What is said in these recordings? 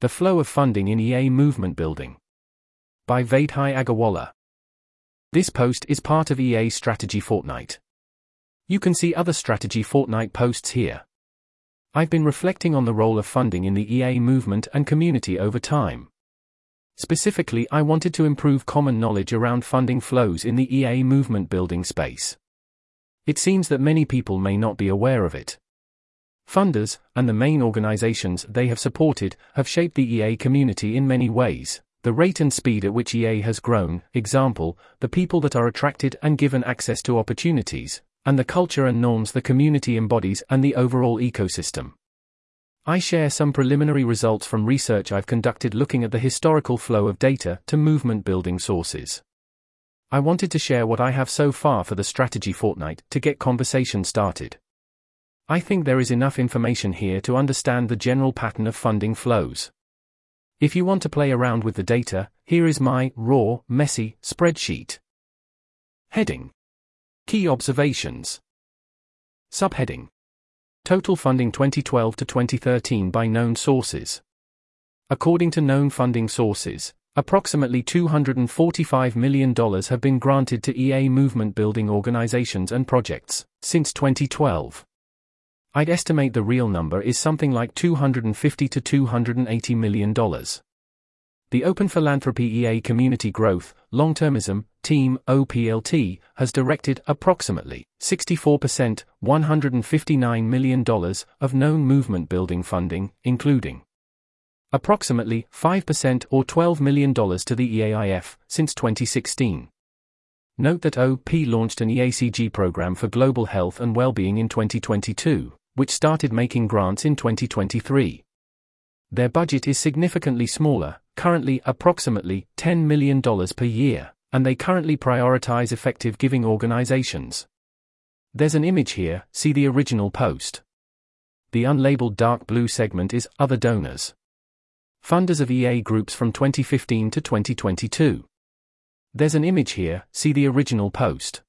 The Flow of Funding in EA Movement Building. By Vaidehi Agarwalla. This post is part of EA Strategy Fortnight. You can see other Strategy Fortnight posts here. I've been reflecting on the role of funding in the EA movement and community over time. Specifically, I wanted to improve common knowledge around funding flows in the EA movement building space. It seems that many people may not be aware of it. Funders, and the main organizations they have supported, have shaped the EA community in many ways. The rate and speed at which EA has grown, example, the people that are attracted and given access to opportunities, and the culture and norms the community embodies and the overall ecosystem. I share some preliminary results from research I've conducted looking at the historical flow of data to movement building sources. I wanted to share what I have so far for the strategy fortnight to get conversation started. I think there is enough information here to understand the general pattern of funding flows. If you want to play around with the data, here is my raw, messy spreadsheet. Heading Key observations. Subheading Total funding 2012 to 2013 by known sources. According to known funding sources, approximately $245 million have been granted to EA movement building organizations and projects since 2012. I'd estimate the real number is something like 250 to 280 million dollars. The Open Philanthropy EA Community Growth, Long-Termism, Team, OPLT, has directed approximately 64%, $159 million of known movement building funding, including approximately 5% or $12 million to the EAIF since 2016. Note that OP launched an EACG program for global health and well-being in 2022, which started making grants in 2023. Their budget is significantly smaller, currently approximately $10 million per year, and they currently prioritize effective giving organizations. There's an image here, see the original post. The unlabeled dark blue segment is Other Donors. Funders of EA groups from 2015 to 2022. There's an image here, see the original post.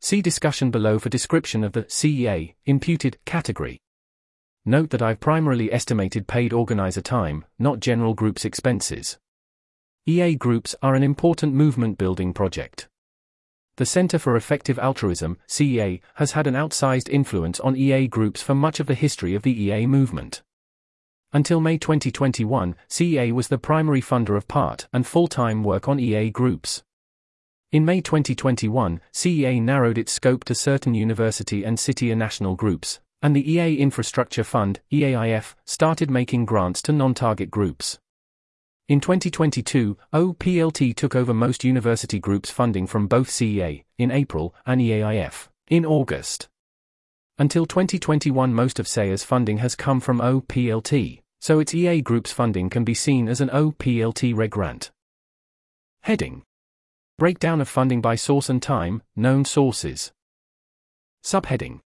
See discussion below for description of the CEA imputed category. Note that I've primarily estimated paid organizer time, not general groups expenses. EA groups are an important movement building project. The Center for Effective Altruism, CEA, has had an outsized influence on EA groups for much of the history of the EA movement. Until May 2021, CEA was the primary funder of part and full time work on EA groups. In May 2021, CEA narrowed its scope to certain university and city and national groups, and the EA Infrastructure Fund, EAIF, started making grants to non target groups. In 2022, OPLT took over most university groups' funding from both CEA, in April, and EAIF, in August. Until 2021, most of CEA's funding has come from OPLT, so its EA group's funding can be seen as an OPLT regrant. Heading Breakdown of funding by source and time, known sources. Subheading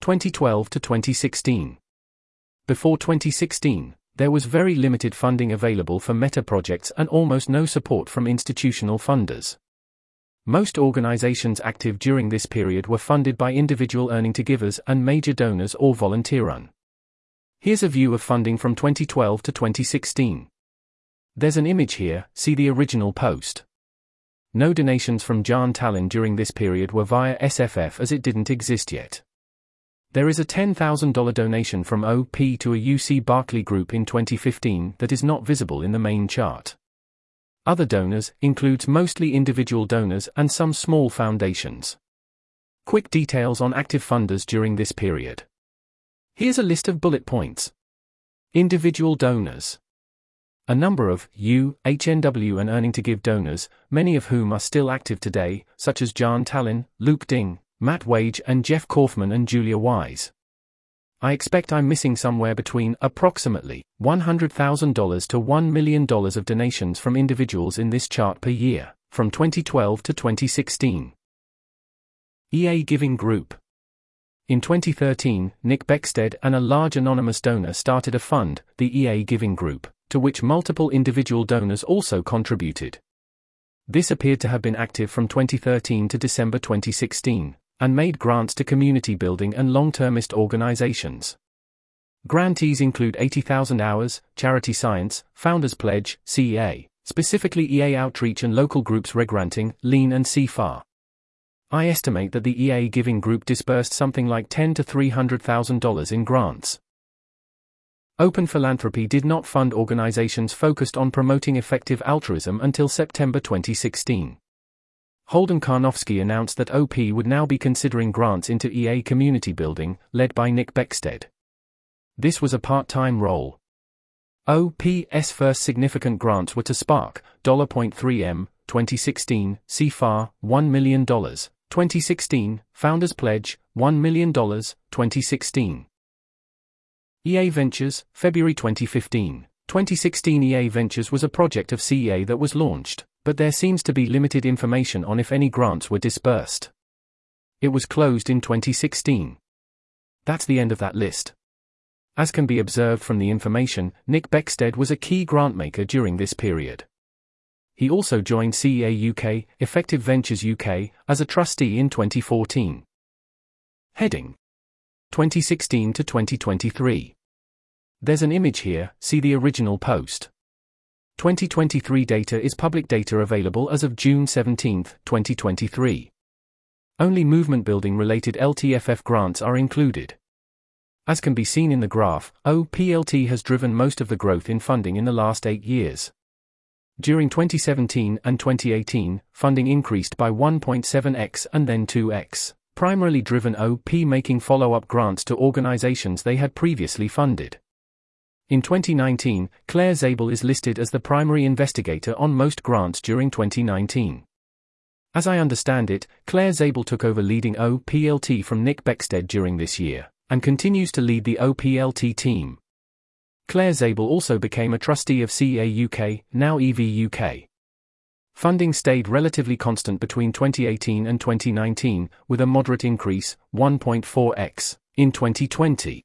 2012 to 2016. Before 2016, there was very limited funding available for meta projects and almost no support from institutional funders. Most organizations active during this period were funded by individual earning to givers and major donors or volunteer run. Here's a view of funding from 2012 to 2016. There's an image here, see the original post. No donations from Jaan Tallinn during this period were via SFF as it didn't exist yet. There is a $10,000 donation from OP to a UC Berkeley group in 2015 that is not visible in the main chart. Other donors includes mostly individual donors and some small foundations. Quick details on active funders during this period. Here's a list of bullet points. Individual donors. A number of U, HNW and Earning to Give donors, many of whom are still active today, such as Jaan Tallinn, Luke Ding, Matt Wage and Jeff Kaufman and Julia Wise. I expect I'm missing somewhere between approximately $100,000 to $1 million of donations from individuals in this chart per year, from 2012 to 2016. EA Giving Group in 2013, Nick Beckstead and a large anonymous donor started a fund, the EA Giving Group, to which multiple individual donors also contributed. This appeared to have been active from 2013 to December 2016, and made grants to community building and long termist organizations. Grantees include 80,000 Hours, Charity Science, Founders Pledge, CEA, specifically EA Outreach and local groups Regranting, Lean and CFAR. I estimate that the EA Giving Group disbursed something like 10 to $300,000 in grants. Open Philanthropy did not fund organizations focused on promoting effective altruism until September 2016. Holden Karnofsky announced that OP would now be considering grants into EA community building, led by Nick Beckstead. This was a part-time role. OP's first significant grants were to SPARC, $0.3M, 2016, CFAR, $1 million, 2016, Founders Pledge, $1 million, 2016. EA Ventures, February 2015. 2016 EA Ventures was a project of CEA that was launched, but there seems to be limited information on if any grants were disbursed. It was closed in 2016. That's the end of that list. As can be observed from the information, Nick Beckstead was a key grantmaker during this period. He also joined CEA UK, Effective Ventures UK, as a trustee in 2014. Heading 2016 to 2023. There's an image here, see the original post. 2023 data is public data available as of June 17, 2023. Only movement building related LTFF grants are included. As can be seen in the graph, OPLT has driven most of the growth in funding in the last eight years. During 2017 and 2018, funding increased by 1.7x and then 2x, primarily driven OP making follow up grants to organizations they had previously funded. In 2019, Claire Zabel is listed as the primary investigator on most grants during 2019. As I understand it, Claire Zabel took over leading OPLT from Nick Beckstead during this year and continues to lead the OPLT team. Claire Zabel also became a trustee of CEA UK, now EV UK. Funding stayed relatively constant between 2018 and 2019, with a moderate increase, 1.4x, in 2020.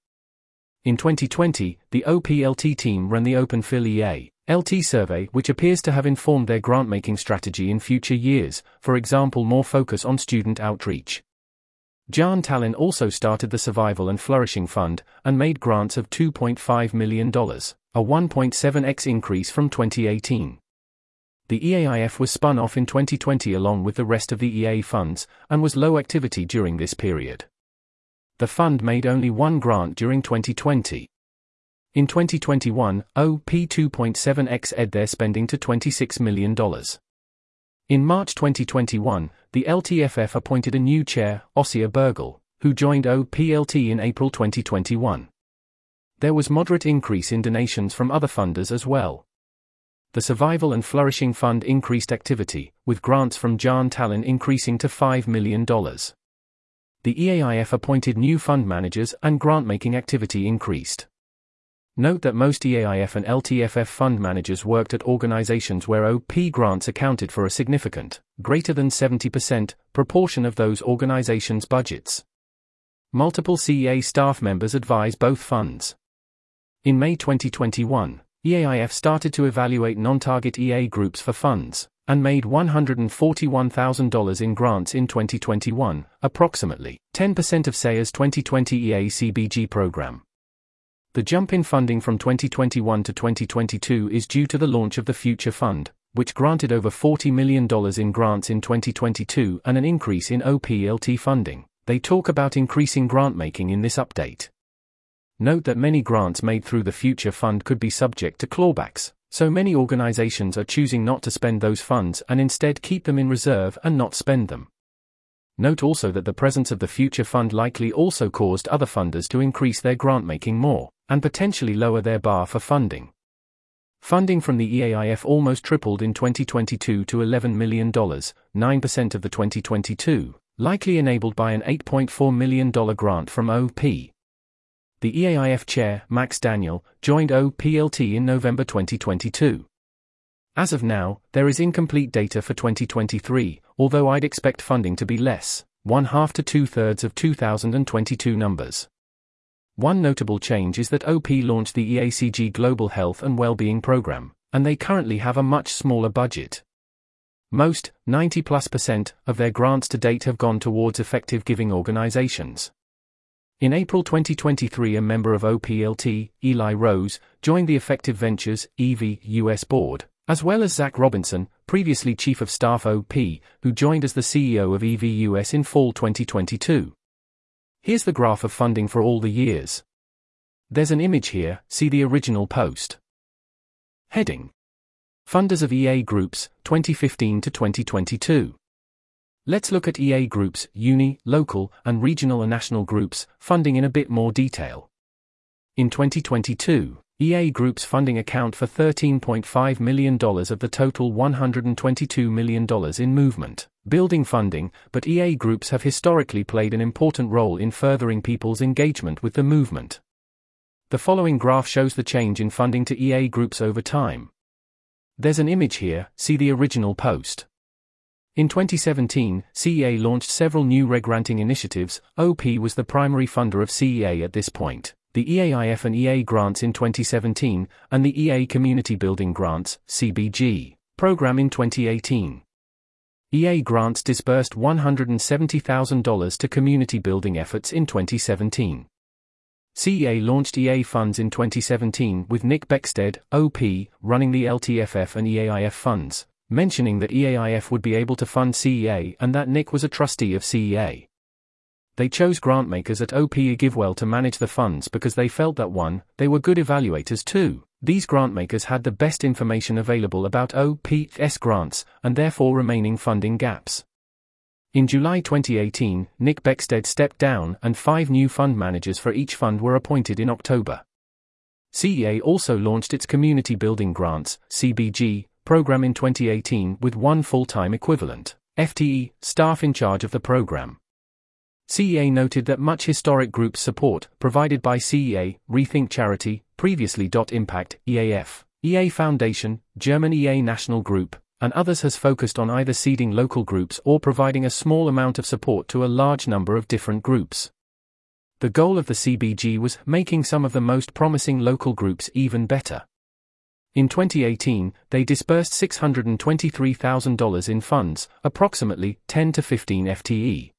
In 2020, the OPLT team ran the OpenPhil EA LT survey, which appears to have informed their grant-making strategy in future years, for example more focus on student outreach. Jaan Tallinn also started the Survival and Flourishing Fund and made grants of $2.5 million, a 1.7x increase from 2018. The EAIF was spun off in 2020 along with the rest of the EA funds and was low activity during this period. The fund made only one grant during 2020. In 2021, OP 2.7x ed their spending to $26 million. In March 2021, the LTFF appointed a new chair, Asya Bergal, who joined OPLT in April 2021. There was moderate increase in donations from other funders as well. The Survival and Flourishing Fund increased activity, with grants from Jaan Tallinn increasing to $5 million. The EAIF appointed new fund managers and grant-making activity increased. Note that most EAIF and LTFF fund managers worked at organizations where OP grants accounted for a significant, greater than 70%, proportion of those organizations' budgets. Multiple CEA staff members advise both funds. In May 2021, EAIF started to evaluate non-target EA groups for funds, and made $141,000 in grants in 2021, approximately 10% of CEA's 2020 EA CBG program. The jump in funding from 2021 to 2022 is due to the launch of the Future Fund, which granted over $40 million in grants in 2022 and an increase in OPLT funding. They talk about increasing grant making in this update. Note that many grants made through the Future Fund could be subject to clawbacks, so many organizations are choosing not to spend those funds and instead keep them in reserve and not spend them. Note also that the presence of the Future Fund likely also caused other funders to increase their grant making more and potentially lower their bar for funding. Funding from the EAIF almost tripled in 2022 to $11 million, 9% of the 2022, likely enabled by an $8.4 million grant from OP. The EAIF chair, Max Daniel, joined OPLT in November 2022. As of now, there is incomplete data for 2023, although I'd expect funding to be less, one half to two thirds of 2022 numbers. One notable change is that OP launched the EACG Global Health and Wellbeing Program, and they currently have a much smaller budget. Most, 90 plus percent, of their grants to date have gone towards effective giving organizations. In April 2023, a member of OPLT, Eli Rose, joined the Effective Ventures EV US board, as well as Zach Robinson, previously Chief of Staff OP, who joined as the CEO of EV US in fall 2022. Here's the graph of funding for all the years. There's an image here, see the original post. Heading Funders of EA Groups, 2015 to 2022. Let's look at EA Groups, uni, local, and regional and national groups, funding in a bit more detail. In 2022, EA Group's funding account for $13.5 million of the total $122 million in movement, building funding, but EA Groups have historically played an important role in furthering people's engagement with the movement. The following graph shows the change in funding to EA Groups over time. There's an image here, see the original post. In 2017, CEA launched several new reg-granting initiatives. OP was the primary funder of CEA at this point. The EAIF and EA grants in 2017, and the EA Community Building Grants (CBG) program in 2018. EA grants disbursed $170,000 to community building efforts in 2017. CEA launched EA funds in 2017 with Nick Beckstead, OP, running the LTFF and EAIF funds, mentioning that EAIF would be able to fund CEA and that Nick was a trustee of CEA. They chose grantmakers at OP GiveWell to manage the funds because they felt that 1. They were good evaluators 2. These grantmakers had the best information available about OP's grants and therefore remaining funding gaps. In July 2018, Nick Beckstead stepped down and five new fund managers for each fund were appointed in October. CEA also launched its Community Building Grants CBG, program in 2018 with one full-time equivalent, FTE, staff in charge of the program. CEA noted that much historic group support, provided by CEA, Rethink Charity, previously Impact, EAF, EA Foundation, German EA National Group, and others has focused on either seeding local groups or providing a small amount of support to a large number of different groups. The goal of the CBG was making some of the most promising local groups even better. In 2018, they disbursed $623,000 in funds, approximately 10 to 15 FTE.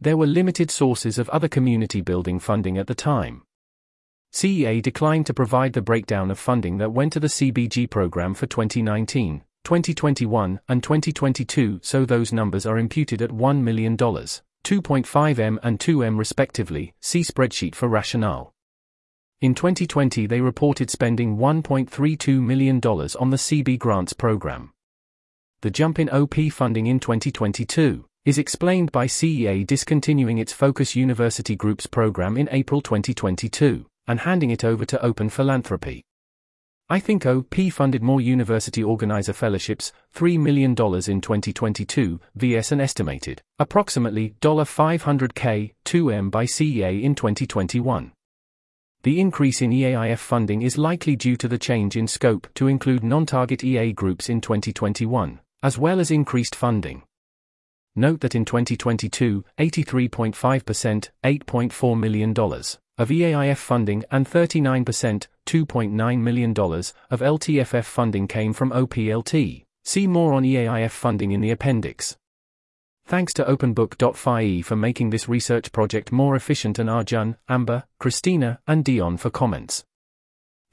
There were limited sources of other community building funding at the time. CEA declined to provide the breakdown of funding that went to the CBG program for 2019, 2021, and 2022, so those numbers are imputed at $1 million, 2.5M and 2M respectively. See spreadsheet for rationale. In 2020, they reported spending $1.32 million on the CB Grants program. The jump in OP funding in 2022 is explained by CEA discontinuing its Focus University Groups program in April 2022 and handing it over to Open Philanthropy. I think OP funded more university organizer fellowships, $3 million in 2022, vs an estimated, approximately $500k, 2M by CEA in 2021. The increase in EAIF funding is likely due to the change in scope to include non-target EA groups in 2021, as well as increased funding. Note that in 2022, 83.5%, $8.4 million, of EAIF funding and 39%, $2.9 million, of LTFF funding came from OPLT. See more on EAIF funding in the appendix. Thanks to OpenBook.fi for making this research project more efficient and Arjun, Amber, Christina, and Dion for comments.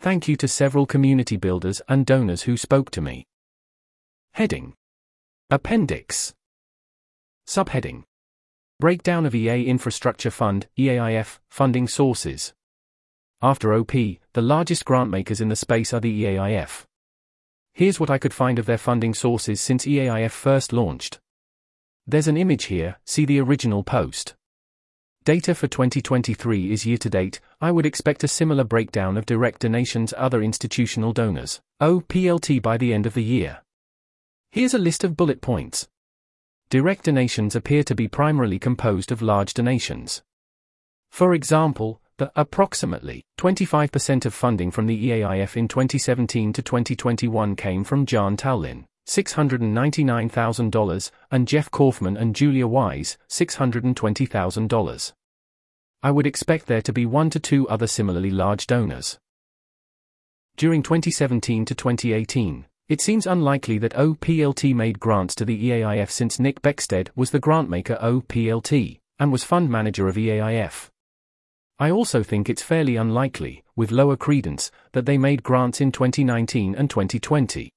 Thank you to several community builders and donors who spoke to me. Heading Appendix Subheading Breakdown of EA Infrastructure Fund, EAIF, funding sources. After OP, the largest grantmakers in the space are the EAIF. Here's what I could find of their funding sources since EAIF first launched. There's an image here, see the original post. Data for 2023 is year to date, I would expect a similar breakdown of direct donations other institutional donors, OPLT by the end of the year. Here's a list of bullet points. Direct donations appear to be primarily composed of large donations. For example, the approximately 25% of funding from the EAIF in 2017 to 2021 came from Jaan Tallinn. $699,000, and Jeff Kaufman and Julia Wise, $620,000. I would expect there to be one to two other similarly large donors. During 2017 to 2018, it seems unlikely that OPLT made grants to the EAIF since Nick Beckstead was the grantmaker OPLT and was fund manager of EAIF. I also think it's fairly unlikely, with lower credence, that they made grants in 2019 and 2020.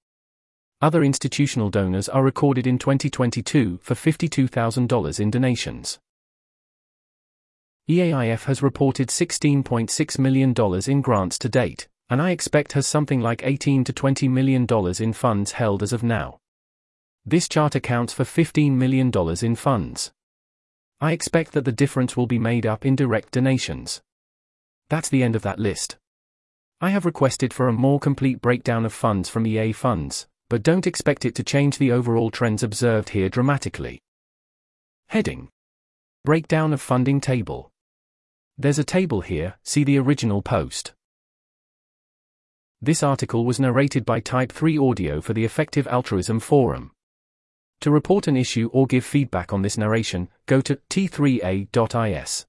Other institutional donors are recorded in 2022 for $52,000 in donations. EAIF has reported $16.6 million in grants to date, and I expect has something like 18 to $20 million in funds held as of now. This chart accounts for $15 million in funds. I expect that the difference will be made up in direct donations. That's the end of that list. I have requested for a more complete breakdown of funds from EA funds, but don't expect it to change the overall trends observed here dramatically. Heading Breakdown of Funding Table. There's a table here, see the original post. This article was narrated by Type 3 Audio for the Effective Altruism Forum. To report an issue or give feedback on this narration, go to t3a.is.